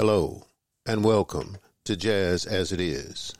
Hello, and welcome to Jazz as It Is.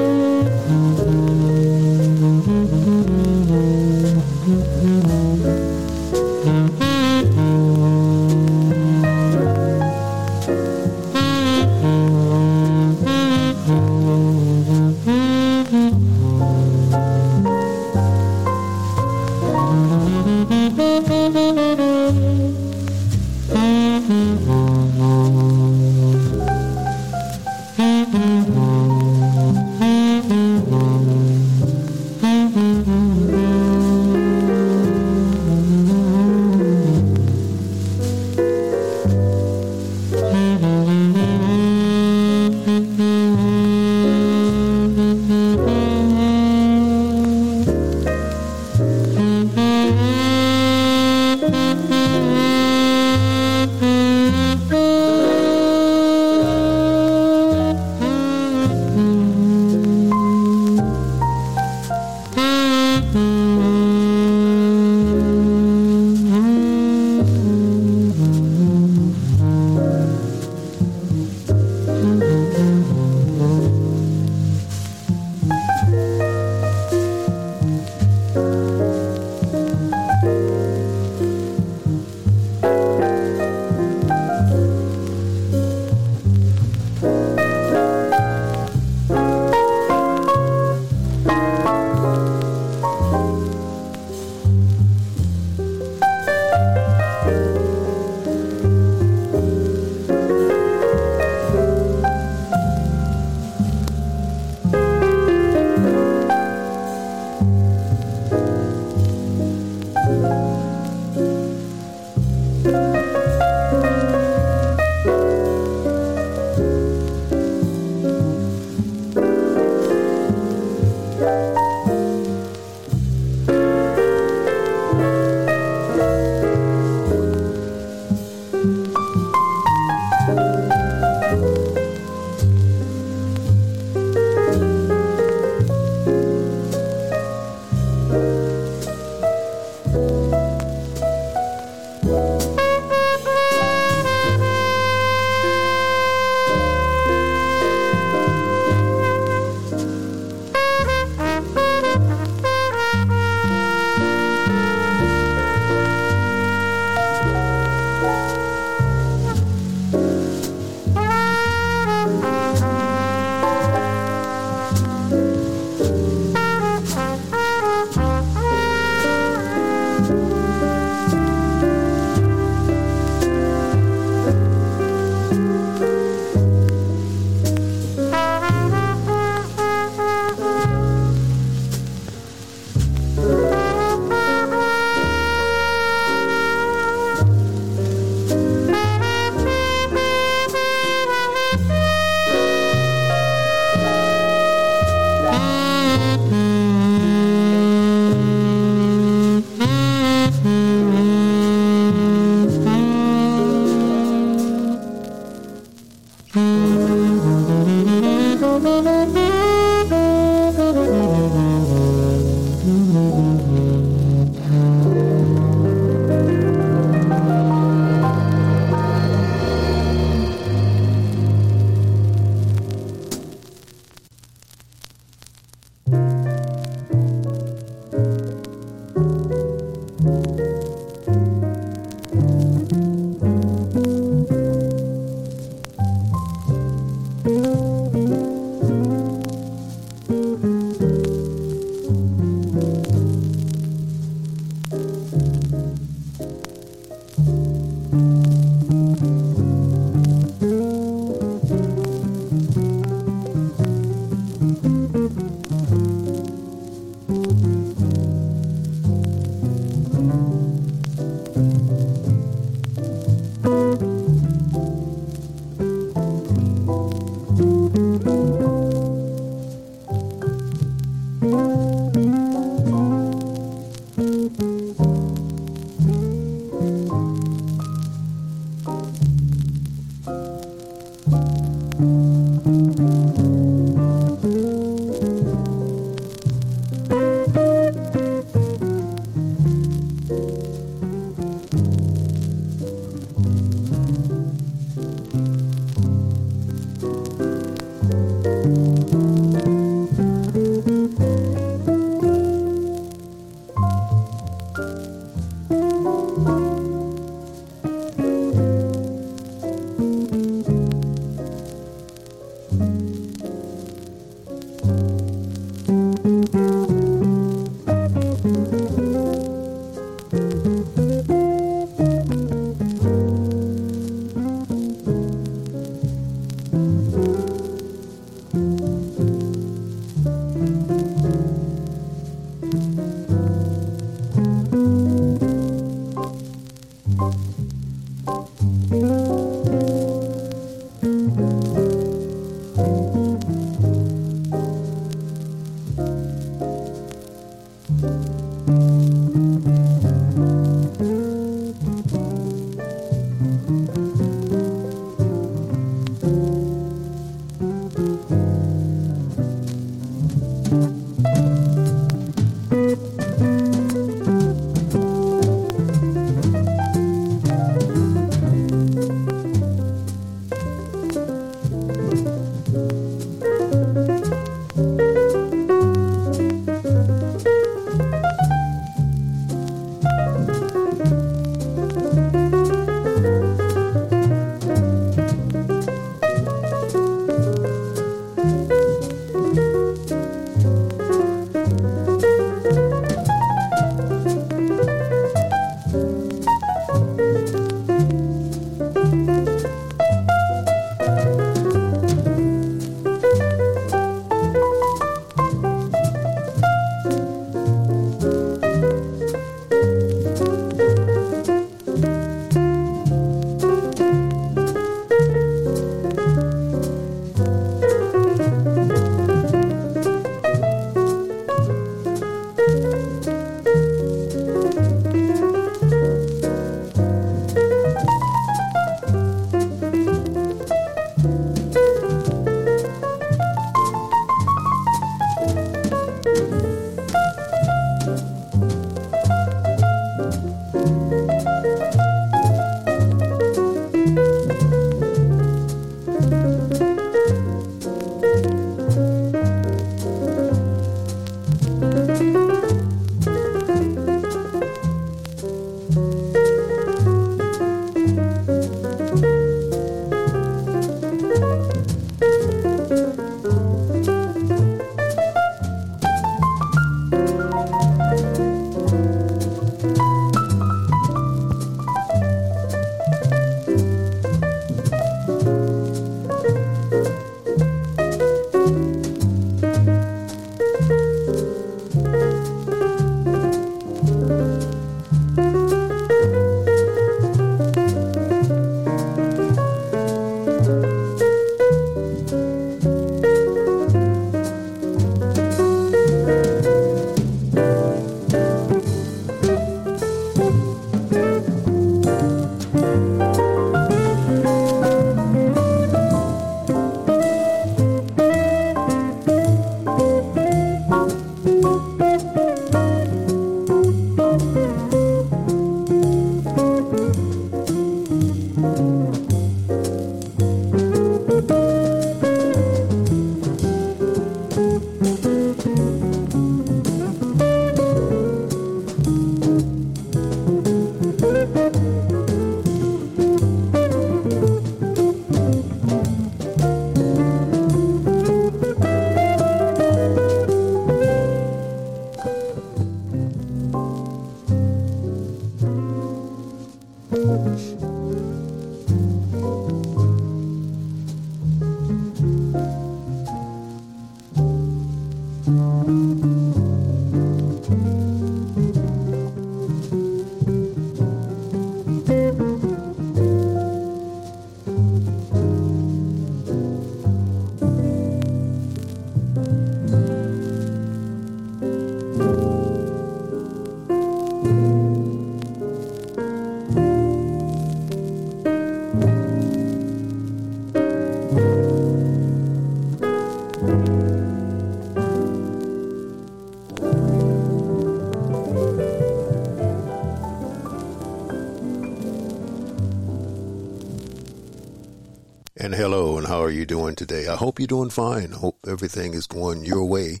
You doing today? I hope you're doing fine. I hope everything is going your way.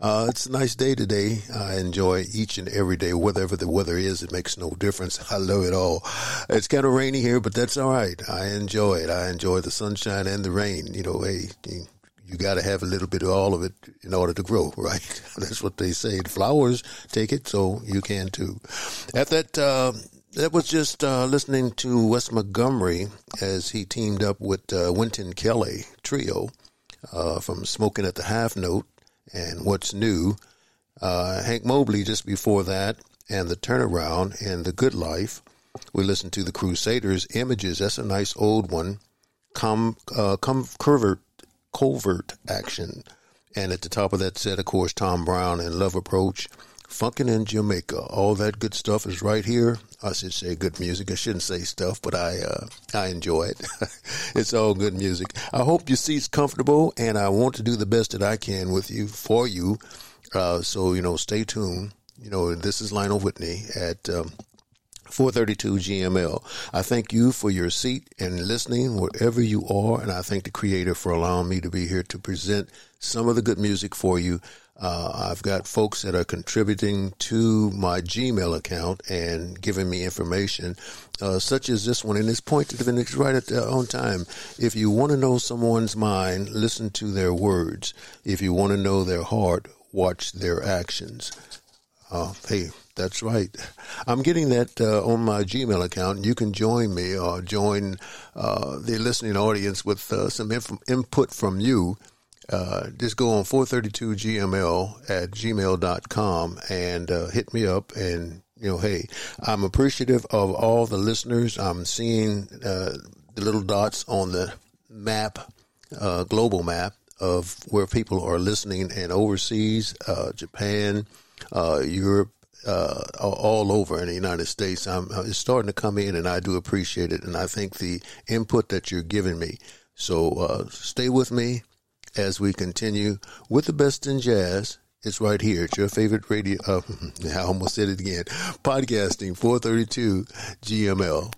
Uh, it's a nice day today. I enjoy each and every day, whatever the weather is. It makes no difference. I love it all. It's kind of rainy here, but that's all right. I enjoy it. I enjoy the sunshine and the rain. You know, hey, you, got to have a little bit of all of it in order to grow, right? that's what they say. Flowers take it, so you can too. At that, uh, that was just uh, listening to Wes Montgomery as he teamed up with uh, Wynton Kelly trio uh, from Smoking at the Half Note and What's New. Uh, Hank Mobley just before that, and The Turnaround and The Good Life. We listened to The Crusaders Images. That's a nice old one. Com, uh, com, covert, covert action. And at the top of that set, of course, Tom Browne and Love Approach. Funkin' in Jamaica. All that good stuff is right here. I should say good music. I shouldn't say stuff, but I uh, I enjoy it. it's all good music. I hope your seat's comfortable, and I want to do the best that I can with you for you. Uh, so you know, stay tuned. You know, this is Lionel Whitney at. Um, 432 GML. I thank you for your seat and listening wherever you are, and I thank the Creator for allowing me to be here to present some of the good music for you uh, I've got folks that are contributing to my Gmail account and giving me information, uh, such as this one, and it's pointed and it's right at the on time. If you want to know someone's mind, listen to their words. If you want to know their heart, watch their actions. Uh, hey, that's right. I'm getting that uh, on my Gmail account. You can join me or join uh, the listening audience with uh, some inf- input from you uh, just go on 432gml at gmail.com and uh, hit me up and you know hey i'm appreciative of all the listeners i'm seeing uh, the little dots on the map uh, global map of where people are listening and overseas uh, japan uh, europe uh, all over in the United States. I'm, it's starting to come in, and I do appreciate it. And I think the input that you're giving me. So uh, stay with me as we continue with the best in jazz. It's right here. It's your favorite radio. Uh, I almost said it again. Podcasting 432 GML.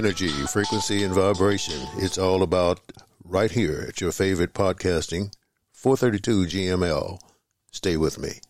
Energy, frequency, and vibration. It's all about right here at your favorite podcasting, 432 GML. Stay with me.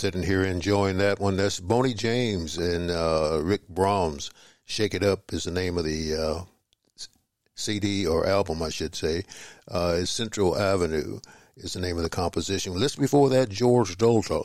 Sitting here enjoying that one. That's Boney James and uh, Rick Braun. Shake It Up is the name of the uh, CD or album, I should say. Uh, is Central Avenue is the name of the composition. Listen before that, George Dolta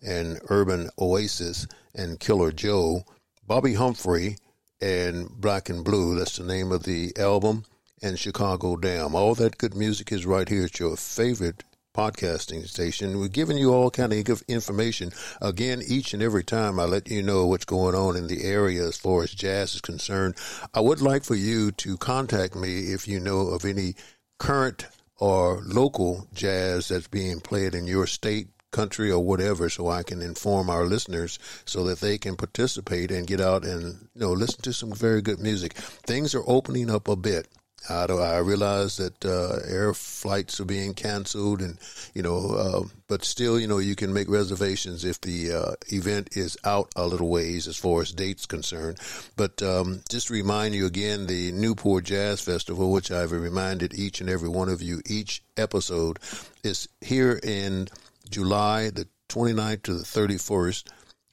and Urban Oasis and Killer Joe. Bobbi Humphrey and Black and Blue. That's the name of the album. And Chicago Damn. All that good music is right here at your favorite podcasting station. We're giving you all kind of information. Again, each and every time I let you know what's going on in the area as far as jazz is concerned. I would like for you to contact me if you know of any current or local jazz that's being played in your state, country or whatever, so I can inform our listeners so that they can participate and get out and you know listen to some very good music. Things are opening up a bit. I, I realize that uh, air flights are being canceled, and you know, uh, but still, you know, you can make reservations if the uh, event is out a little ways as far as dates concerned. But um, just to remind you again, the Newport Jazz Festival, which I've reminded each and every one of you each episode, is here in July the 29th to the 31st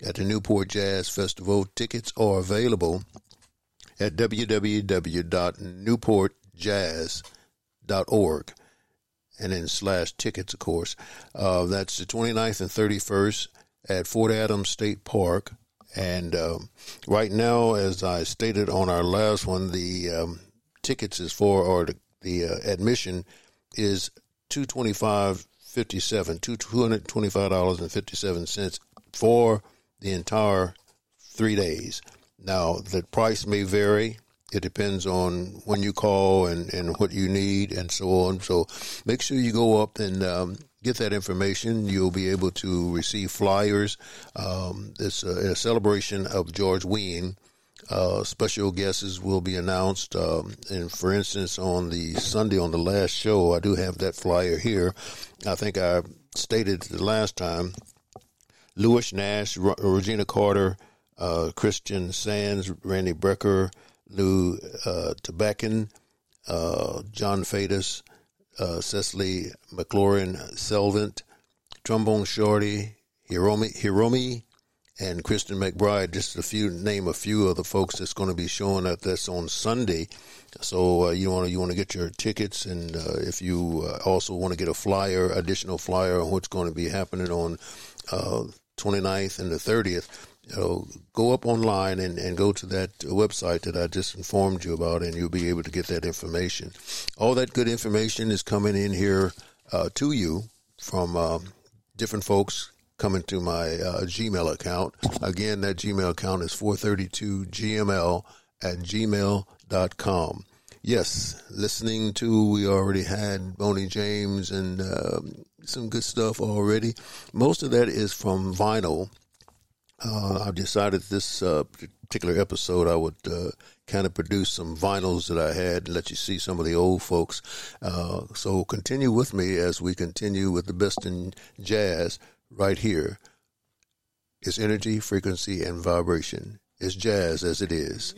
at the Newport Jazz Festival. Tickets are available at www.newportjazz.org and then slash tickets, of course. Uh, that's the 29th and 31st at Fort Adams State Park. And um, right now, as I stated on our last one, the um, tickets is for, or the, the uh, admission is 225 57 $225.57 for the entire three days. Now, the price may vary. It depends on when you call and, and what you need and so on. So make sure you go up and um, get that information. You'll be able to receive flyers. Um, it's a, a celebration of George Wein. Uh, special guests will be announced. Um, and for instance, on the Sunday on the last show, I do have that flyer here. I think I stated the last time. Lewis Nash, Regina Carter, uh, Christian Sands, Randy Brecker, Lou uh, uh, Jon Faddis, uh, Cécile McLorin Salvant, Trombone Shorty, Hiromi, Hiromi, and Christian McBride. Just a few name a few of the folks that's going to be showing up. this on Sunday. So uh, you want to you want to get your tickets, and uh, if you uh, also want to get a flyer, additional flyer on what's going to be happening on uh, 29th and the 30th, you know, go up online and, and go to that website that I just informed you about, and you'll be able to get that information. All that good information is coming in here uh, to you from um, different folks coming to my uh, Gmail account. Again, that Gmail account is 432gml at gmail.com. Yes, listening to, we already had Boney James and um some good stuff already. Most of that is from vinyl. Uh, I've decided this uh, particular episode I would uh, kind of produce some vinyls that I had and let you see some of the old folks. Uh, so continue with me as we continue with the best in jazz right here. It's energy, frequency, and vibration. It's jazz as it is.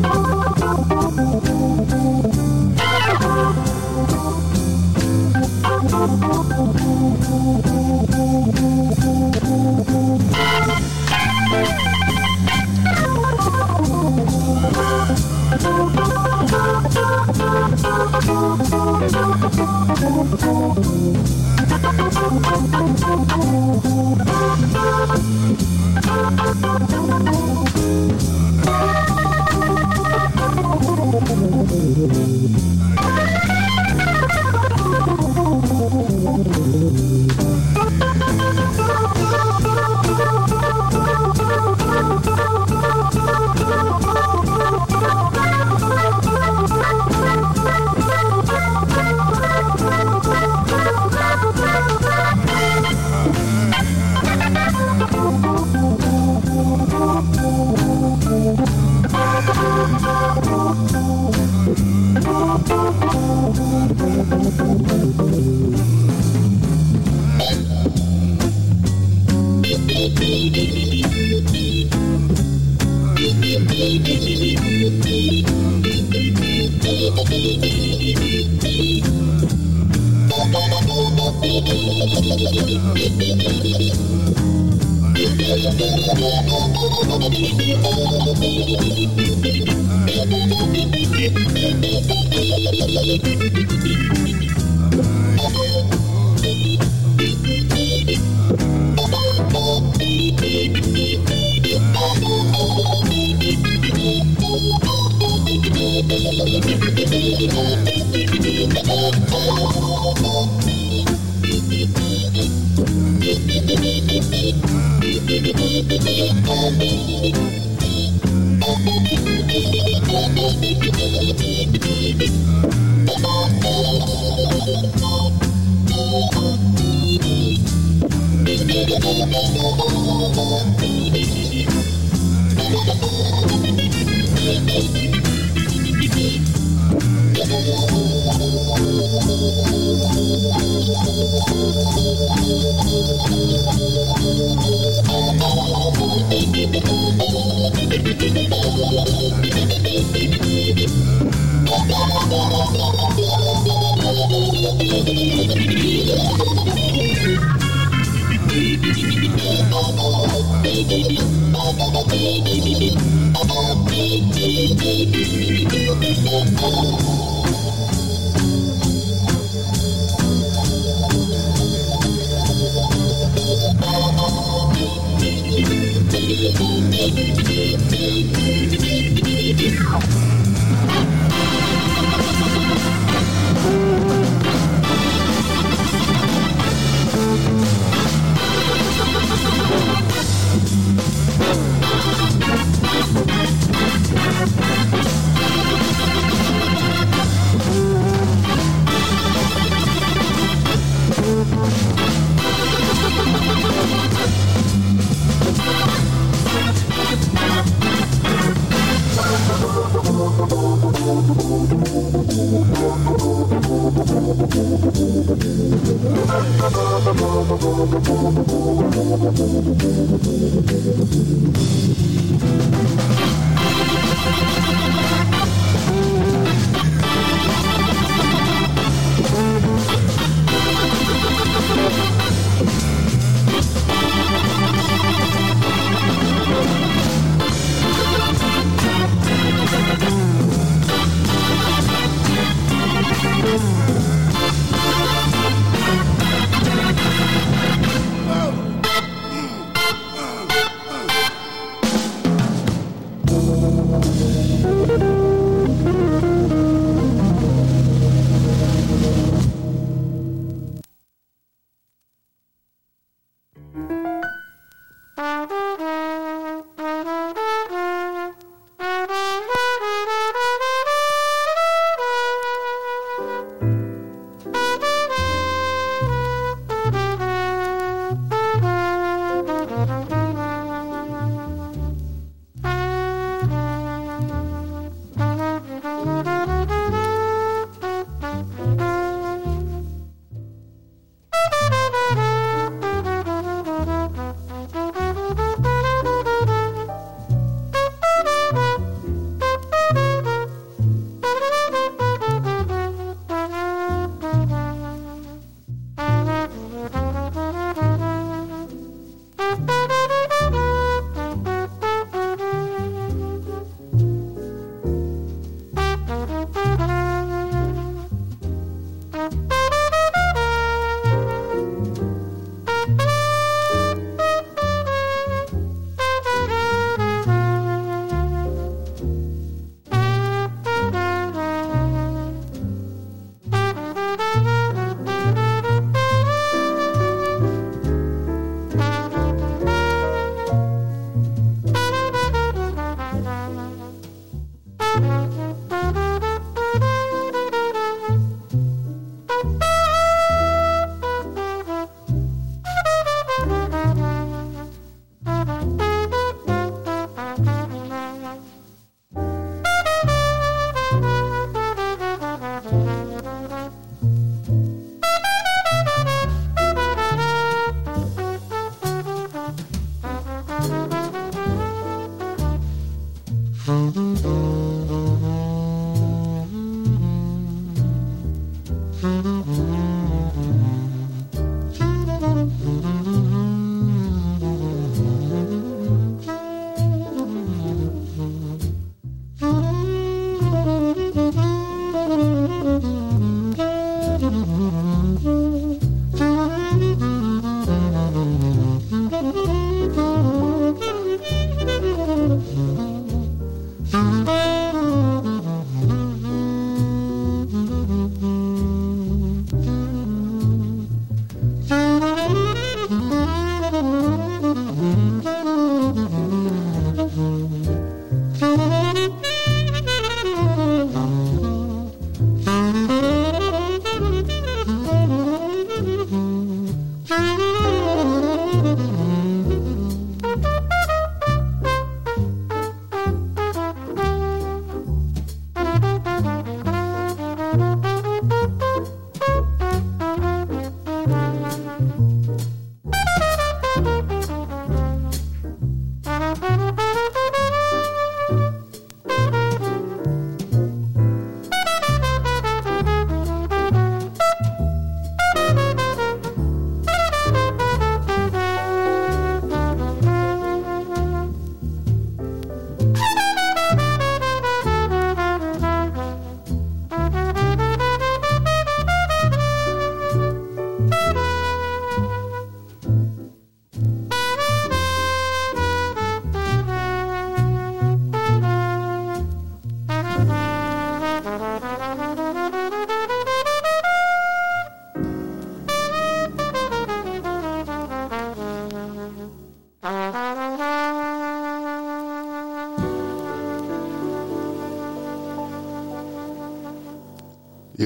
Thank Oh, oh, oh,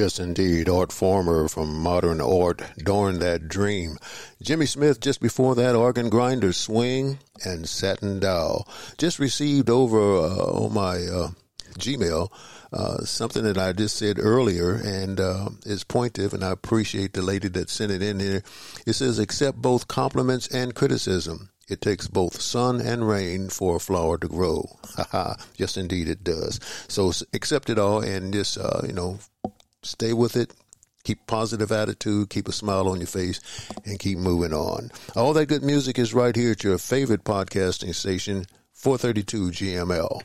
Yes, indeed. Art Farmer from Modern Art, Darn That Dream. Jimmy Smith just before that, Organ Grinder Swing and Satin Doll. Just received over uh, on my uh, Gmail uh, something that I just said earlier and uh, is pointive, and I appreciate the lady that sent it in here. It says, accept both compliments and criticism. It takes both sun and rain for a flower to grow. Haha, yes, indeed, it does. So accept it all and just, uh, you know, stay with it. Keep positive attitude, keep a smile on your face, and keep moving on. All that good music is right here at your favorite podcasting station, 432 GML.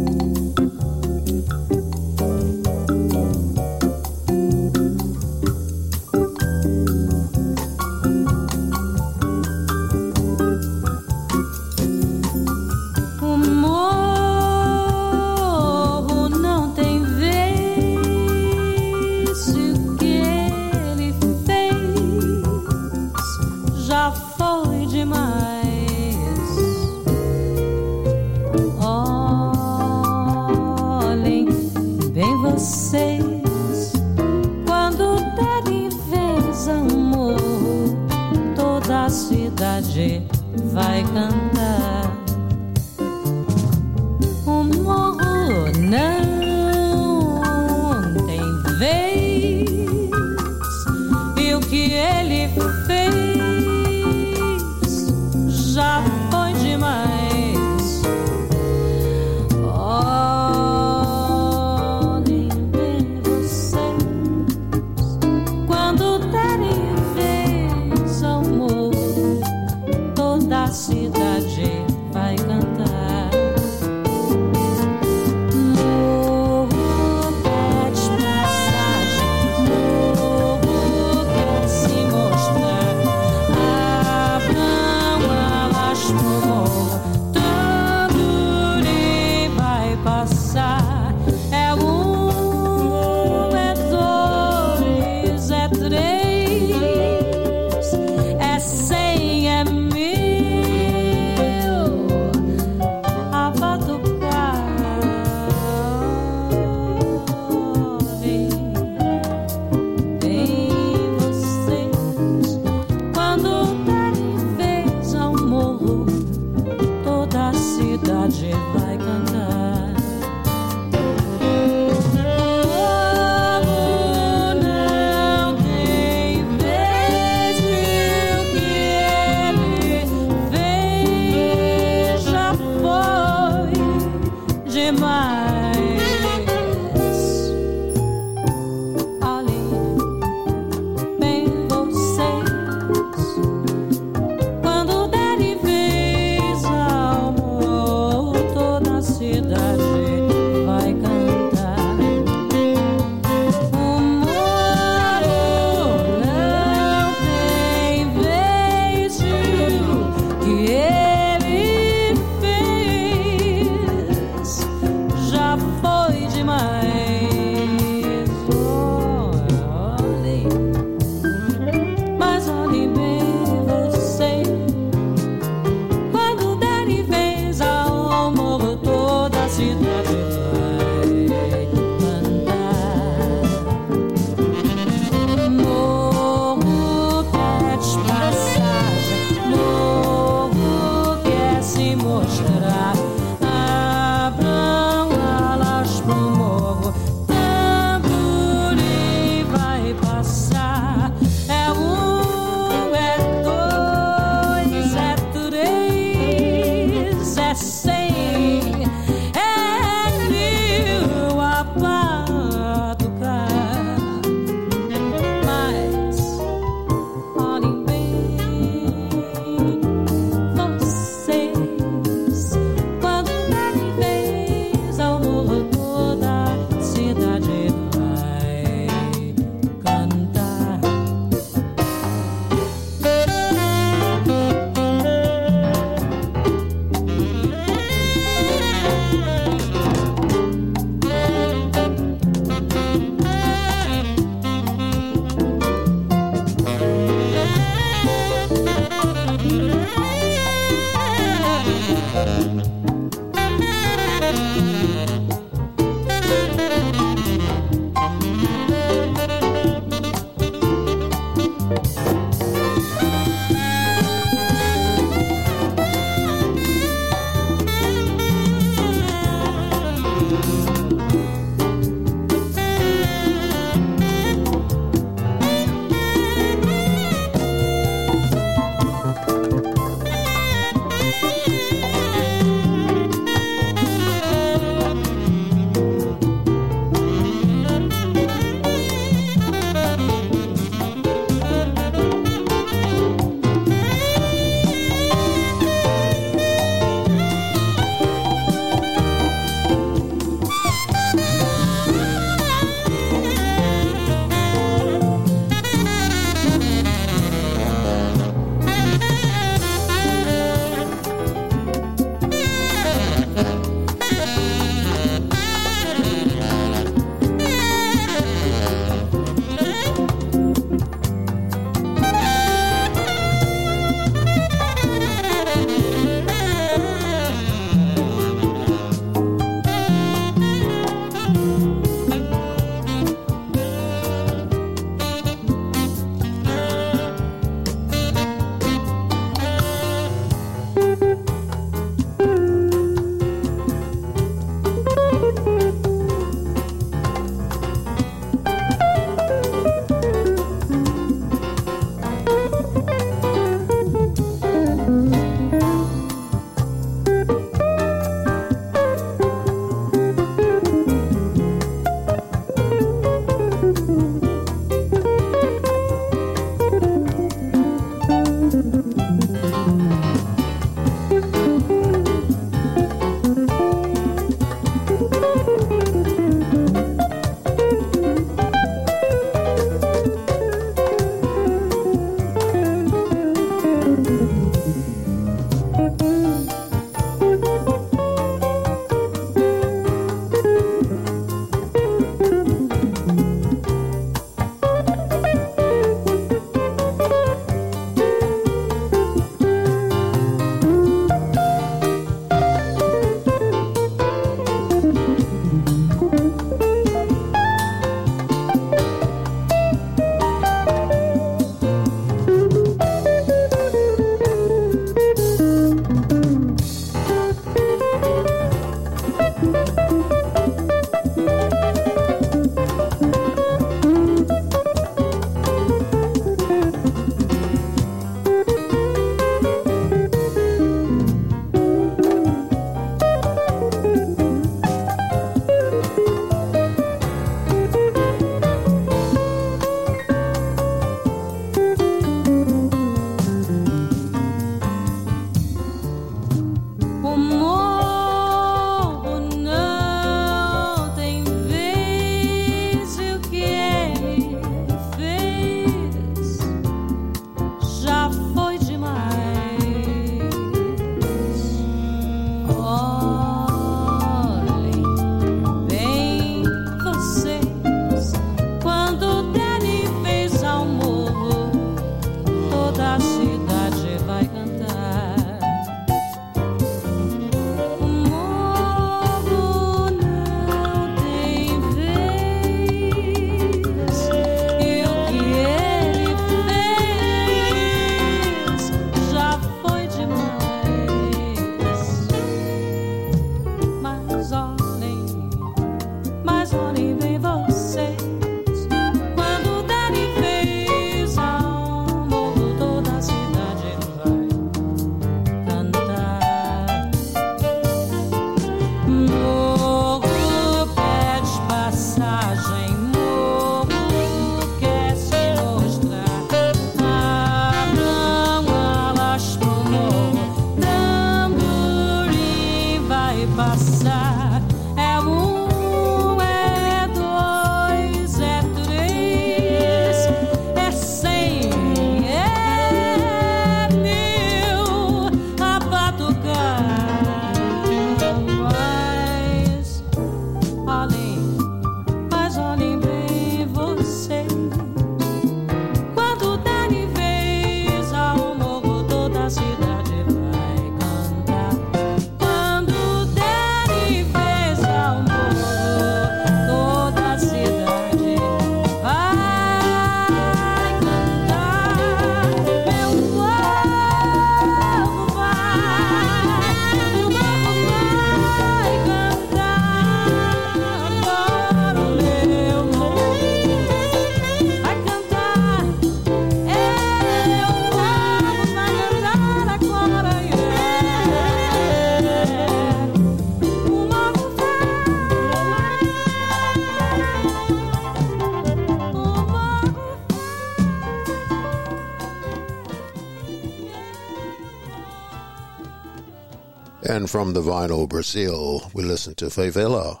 From the vinyl Brazil, we listen to Favela,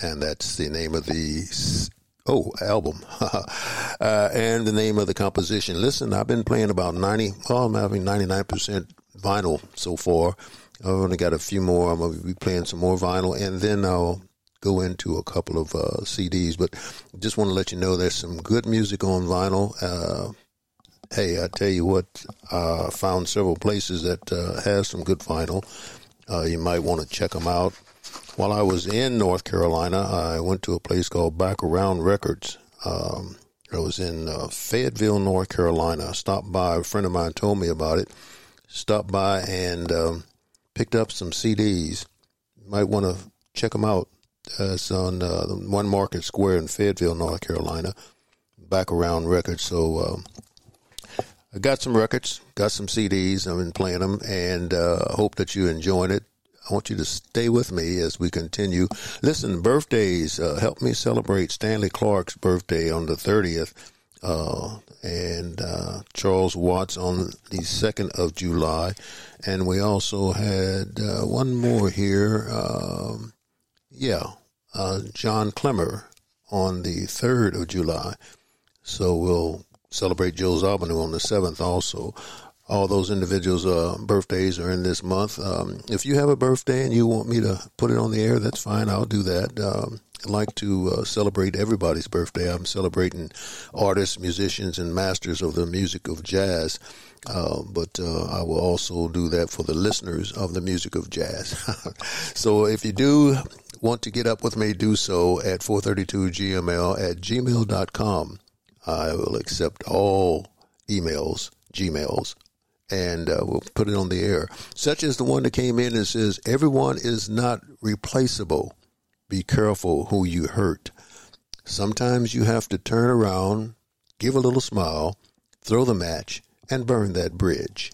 and that's the name of the oh album, uh, and the name of the composition. Listen, I've been playing about ninety. Well, I'm having ninety nine percent vinyl so far. I've only got a few more. I'm gonna be playing some more vinyl, and then I'll go into a couple of uh, CDs. But just want to let you know there's some good music on vinyl. Uh, hey, I tell you what, I found several places that uh, has some good vinyl. Uh, you might want to check them out. While I was in North Carolina, I went to a place called Back Around Records. Um, I was in uh, Fayetteville, North Carolina. I stopped by, a friend of mine told me about it. Stopped by and um, picked up some CDs. You might want to check them out. Uh, it's on uh, One Market Square in Fayetteville, North Carolina. Back Around Records. So, um, I got some records, got some CDs. I've been playing them, and uh, hope that you're enjoying it. I want you to stay with me as we continue. Listen, birthdays. Uh, help me celebrate Stanley Clarke's birthday on the 30th, uh, and uh, Charles Watts on the 2nd of July. And we also had uh, one more here. Um, yeah, uh, John Klemmer on the 3rd of July. So we'll celebrate Joe's Zawinul on the 7th also. All those individuals' uh, birthdays are in this month. Um, if you have a birthday and you want me to put it on the air, that's fine. I'll do that. Um, I like to uh, celebrate everybody's birthday. I'm celebrating artists, musicians, and masters of the music of jazz. Uh, but uh, I will also do that for the listeners of the music of jazz. so if you do want to get up with me, do so at 432gml at gmail.com. I will accept all emails, Gmails, and uh, we'll put it on the air. Such as the one that came in and says, Everyone is not replaceable. Be careful who you hurt. Sometimes you have to turn around, give a little smile, throw the match, and burn that bridge.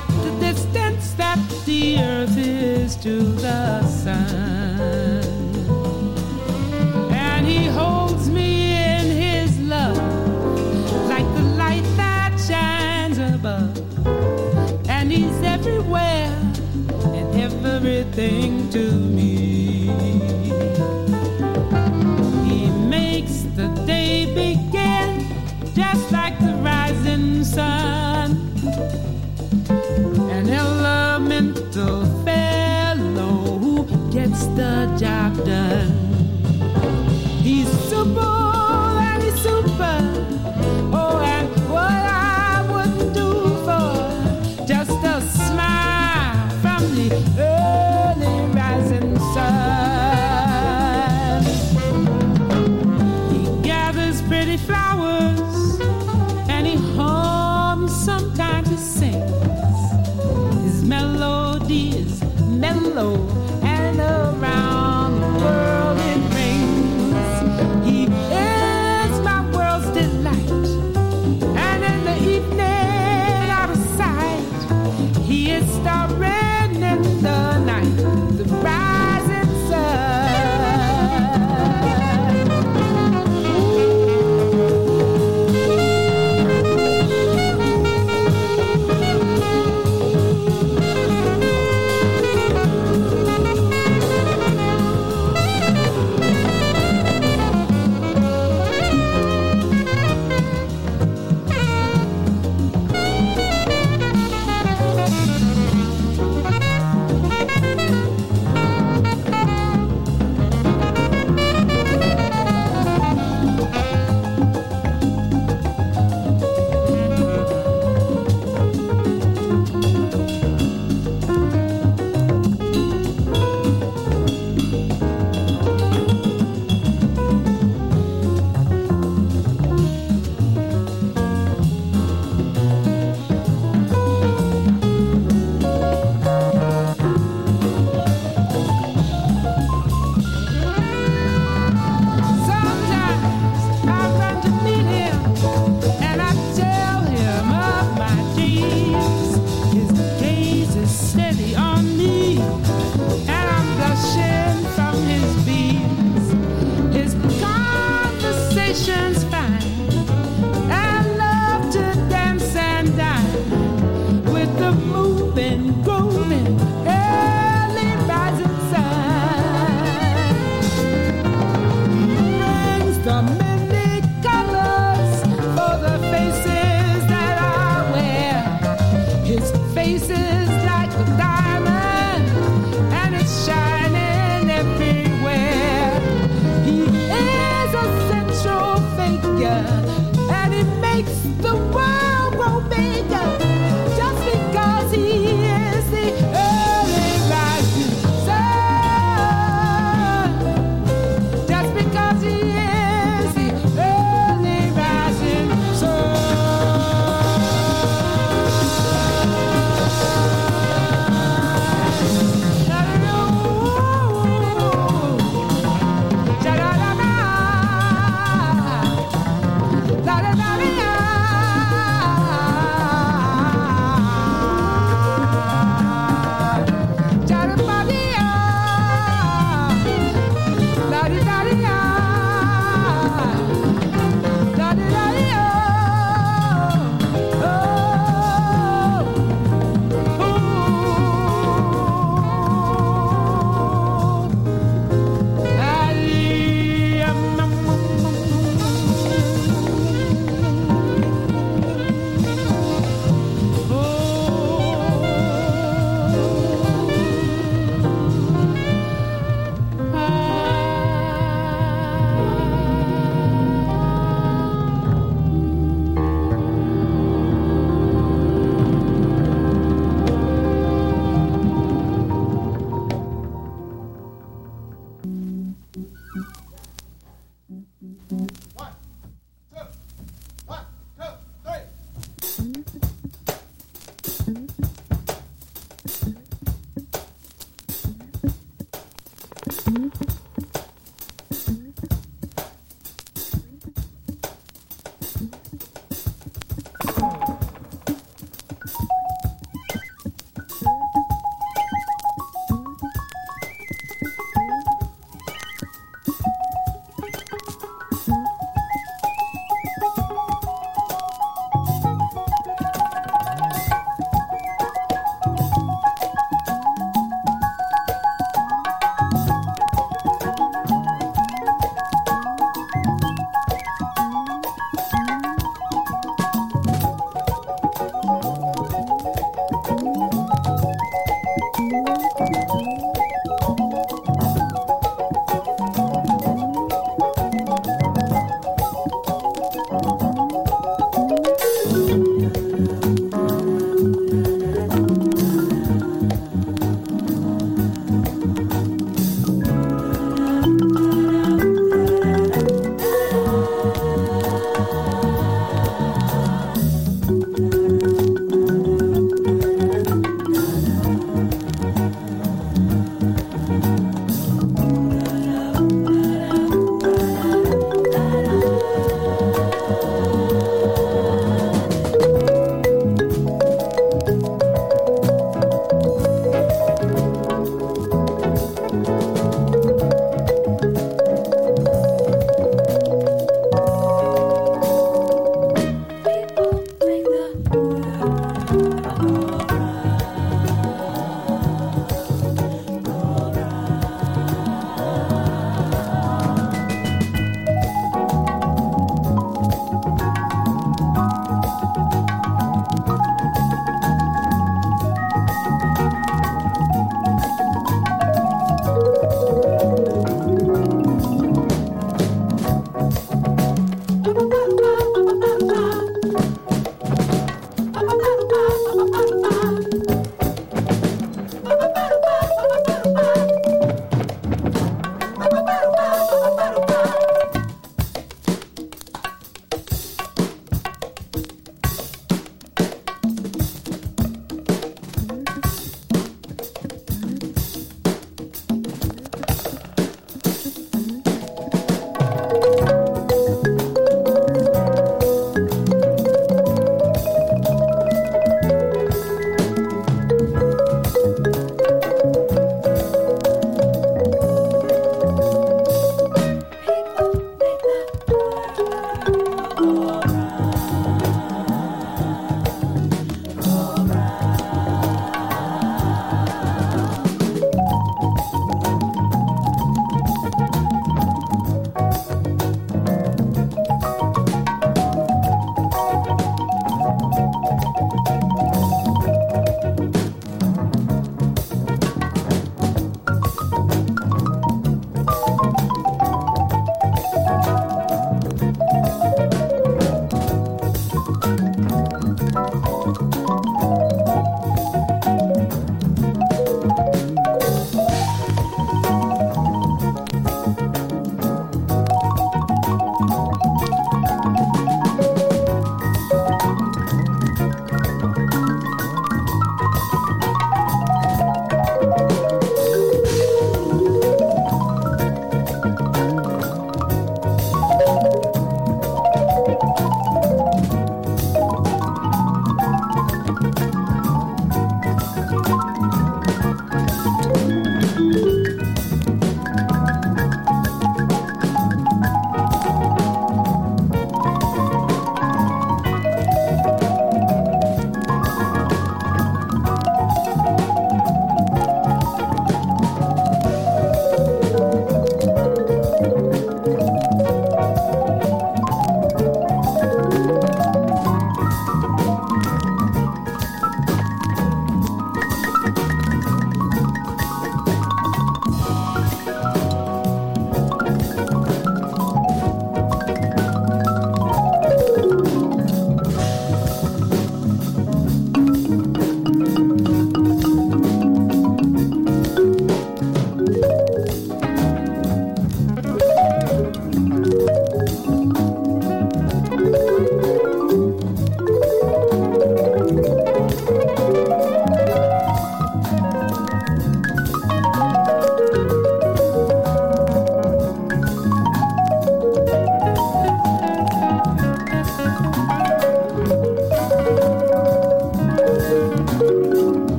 quite the distance that the earth is to the sun. And he holds me in his love like the light that shines above. And he's everywhere and everything to me. the doctor. He's super and he's super. Oh, and what I wouldn't do for just a smile from the early rising sun. He gathers pretty flowers and he hums. Sometimes he sings. His melody is mellow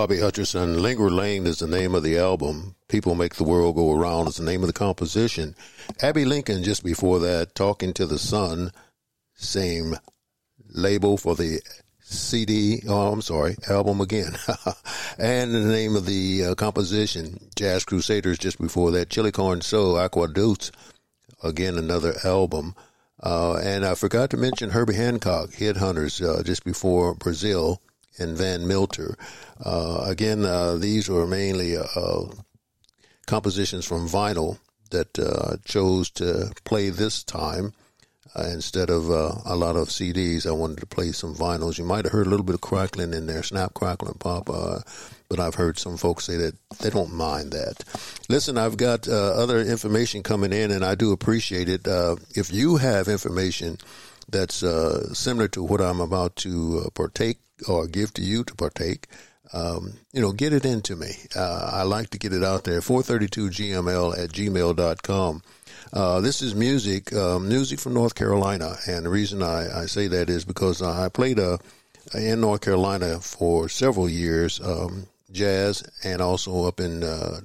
Bobby Hutcherson. Linger Lane is the name of the album. People Make the World Go Around is the name of the composition. Abbey Lincoln, just before that, Talking to the Sun, same label for the CD. Oh, I'm sorry, album again. and the name of the uh, composition, Jazz Crusaders, just before that, Chile Con Soul, Aquadutes, again, another album. Uh, and I forgot to mention Herbie Hancock, Headhunters, uh, just before Brazil, and Van Milter. Uh, again, uh, these were mainly uh, compositions from vinyl that uh, chose to play this time. Uh, instead of a lot of CDs, I wanted to play some vinyls. You might have heard a little bit of crackling in there, snap, crackle, and pop. But I've heard some folks say that they don't mind that. Listen, I've got other information coming in, and I do appreciate it. If you have information that's uh, similar to what I'm about to uh, partake or give to you to partake, um, you know, get it into me. Uh, I like to get it out there. 432gml at gmail.com. Uh, this is music, um, music from North Carolina, and the reason I, I say that is because I played uh, in North Carolina for several years, um, jazz, and also up in uh,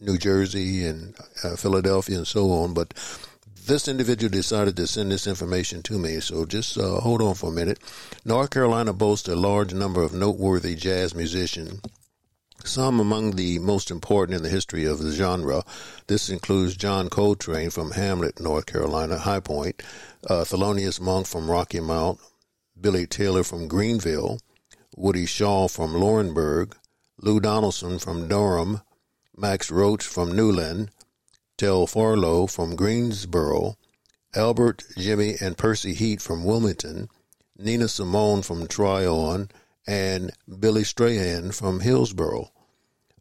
New Jersey and uh, Philadelphia and so on. But this individual decided to send this information to me, so just uh, hold on for a minute. North Carolina boasts a large number of noteworthy jazz musicians some among the most important in the history of the genre. This includes John Coltrane from Hamlet, North Carolina, High Point, uh, Thelonious Monk from Rocky Mount, Billy Taylor from Greenville, Woody Shaw from Laurinburg, Lou Donaldson from Durham, Max Roach from Newland, Farlow from Greensboro, Albert, Jimmy, and Percy Heath from Wilmington, Nina Simone from Tryon, and Billy Strayhorn from Hillsborough.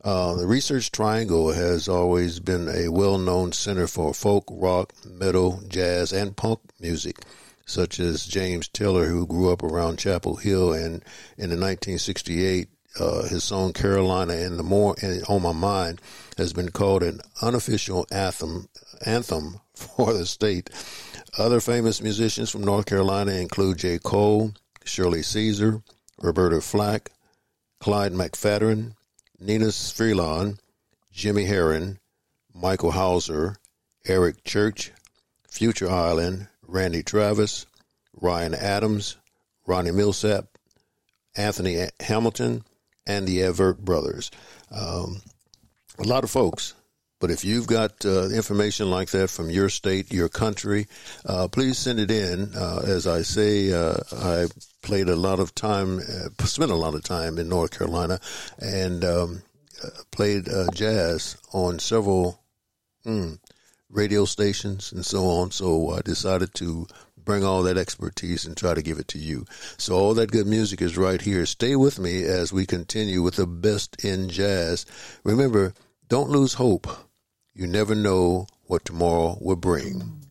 Uh, the Research Triangle has always been a well known center for folk, rock, metal, jazz, and punk music, such as James Taylor, who grew up around Chapel Hill, and in the 1968, uh, his song Carolina and the More on My Mind has been called an unofficial anthem anthem for the state. Other famous musicians from North Carolina include J. Cole, Shirley Caesar, Roberta Flack, Clyde McPhatter, Nnenna Freelon, Jimmy Herron, Michael Houser, Eric Church, Future Island, Randy Travis, Ryan Adams, Ronnie Milsap, Anthony Hamilton, and the Everett Brothers. Um, a lot of folks. But if you've got uh, information like that from your state, your country, uh, please send it in. Uh, as I say, uh, I played a lot of time, uh, spent a lot of time in North Carolina, and um, uh, played jazz on several mm, radio stations and so on. So I decided to bring all that expertise and try to give it to you. So all that good music is right here. Stay with me as we continue with the best in jazz. Remember, don't lose hope. You never know what tomorrow will bring.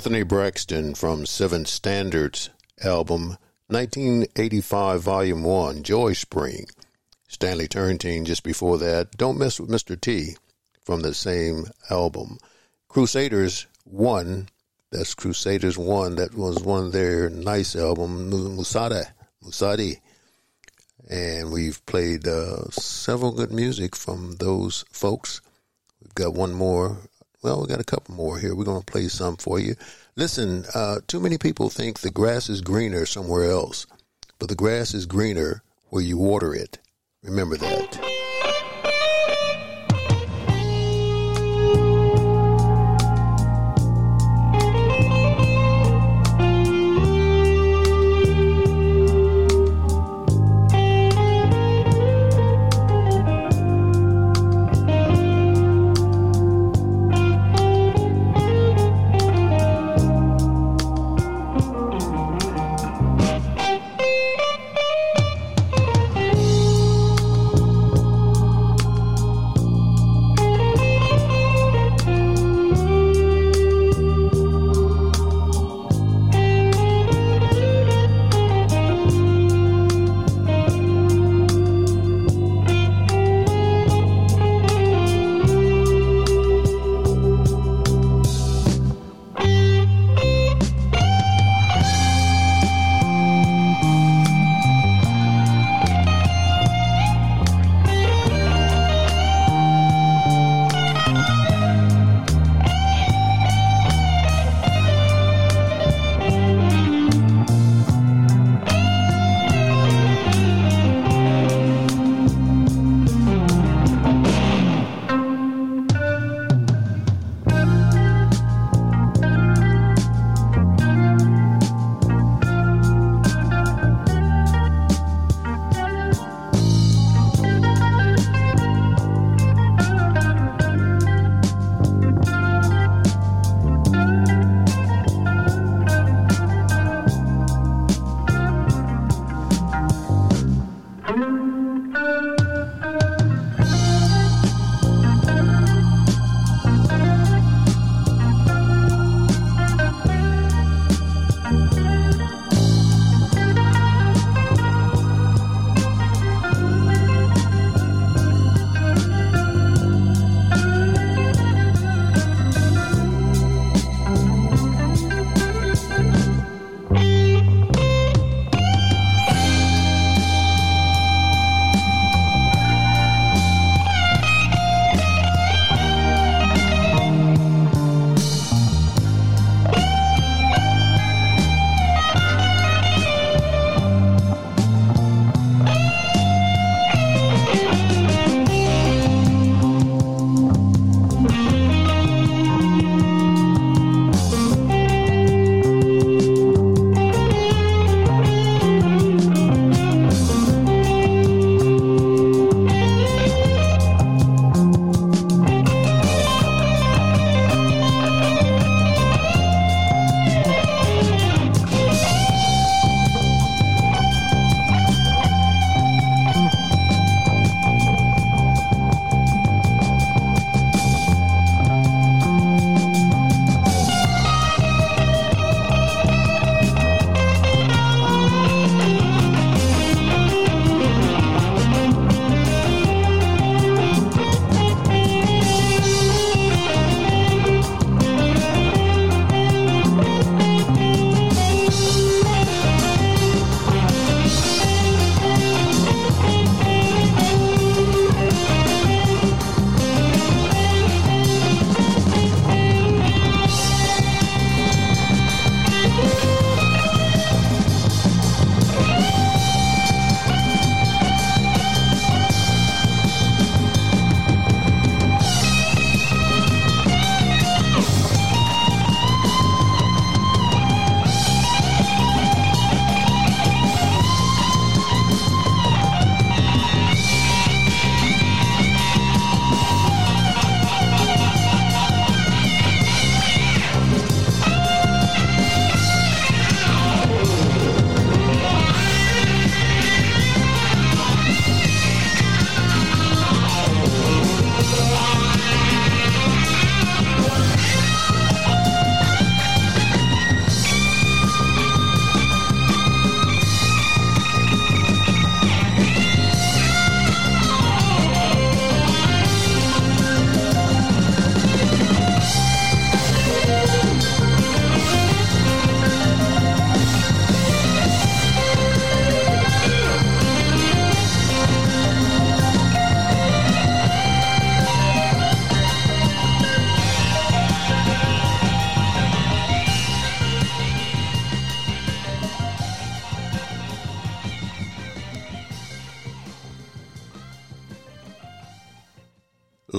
Anthony Braxton from Seven Standards album 1985 Volume 1 Joy Spring. Stanley Turrentine just before that Don't Mess with Mr. T from the same album. Crusaders 1 that's Crusaders 1 that was one of their nice album Musada Musadi and we've played uh, several good music from those folks. We've got one more. Well, we got a couple more here. We're going to play some for you. Listen, uh, too many people think the grass is greener somewhere else, but the grass is greener where you water it. Remember that.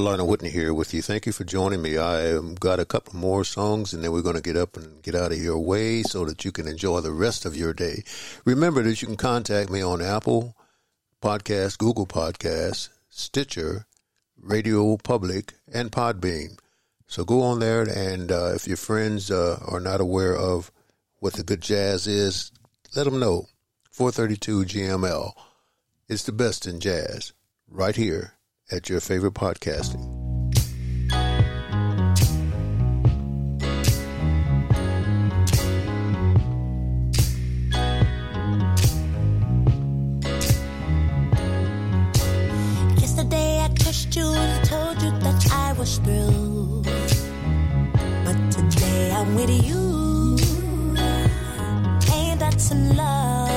Lionel Whitney here with you. Thank you for joining me. I um, got a couple more songs and then we're going to get up and get out of your way so that you can enjoy the rest of your day. Remember that you can contact me on Apple Podcast, Google Podcast, Stitcher, Radio Public, and Podbean. So go on there and uh, if your friends uh, are not aware of what the good jazz is, let them know. 432 GML. It's the best in jazz right here at your favorite podcasting. Yesterday I kissed you and told you that I was through. But today I'm with you. Ain't that some love?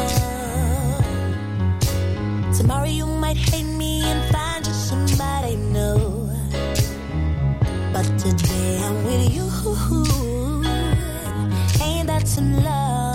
Tomorrow you might hate me and find Today I'm with you. Ain't that some love?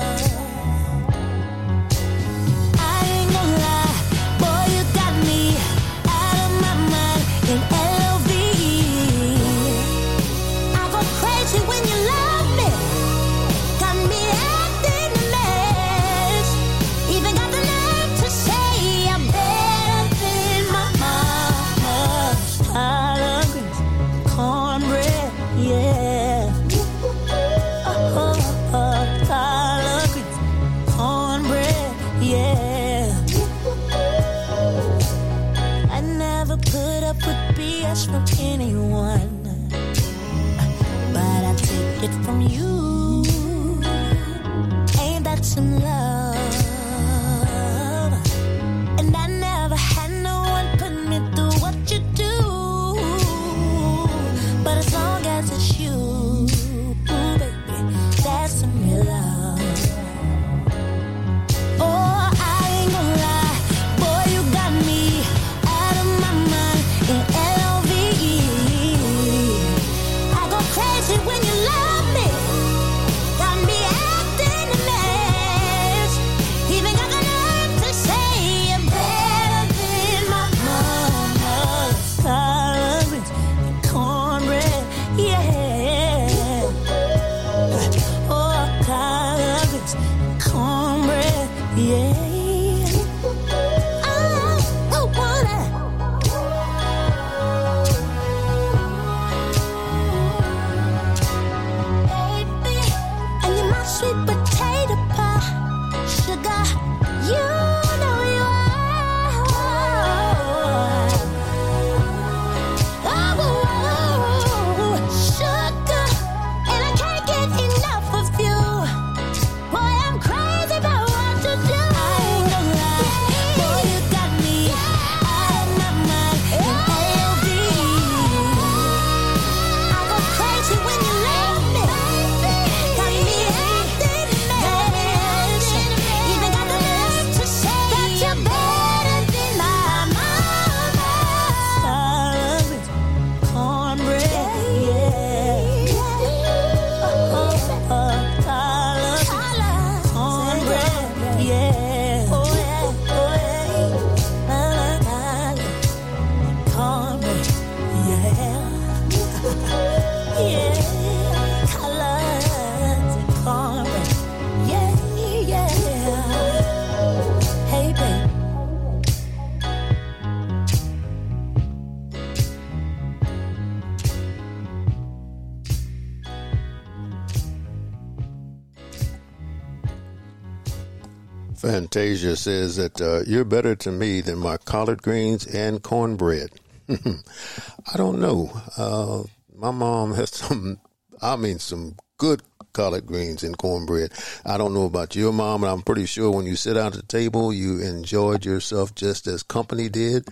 Fantasia says that uh, you're better to me than my collard greens and cornbread. I don't know. Uh, my mom has some, I mean, some good collard greens and cornbread. I don't know about your mom, but I'm pretty sure when you sit down at the table, you enjoyed yourself just as company did,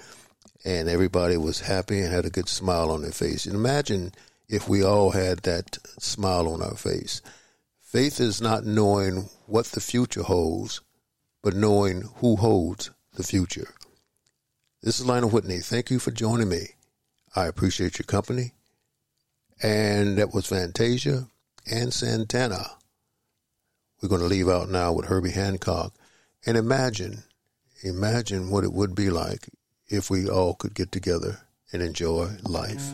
and everybody was happy and had a good smile on their face. And imagine if we all had that smile on our face. Faith is not knowing what the future holds, but knowing who holds the future. This is Lionel Whitney. Thank you for joining me. I appreciate your company. And that was Fantasia and Santana. We're going to leave out now with Herbie Hancock. And imagine, imagine what it would be like if we all could get together and enjoy life.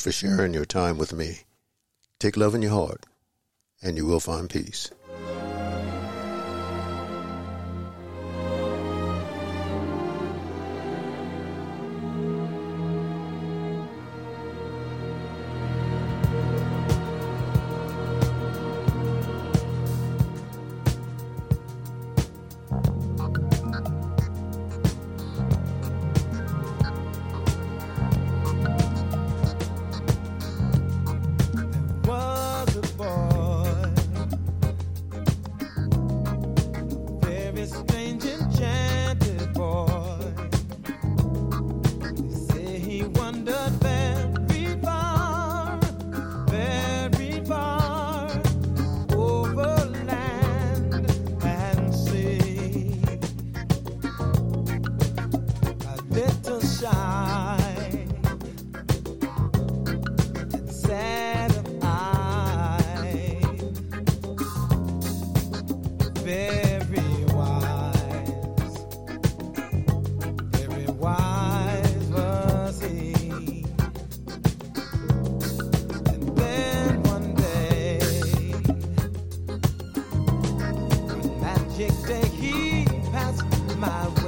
for sharing your time with me. Take love in your heart, and you will find peace. my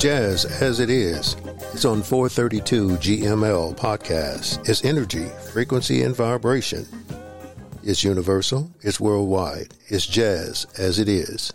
Jazz as It Is. It's on 432 GML Podcast. It's energy, frequency, and vibration. It's universal. It's worldwide. It's jazz as it is.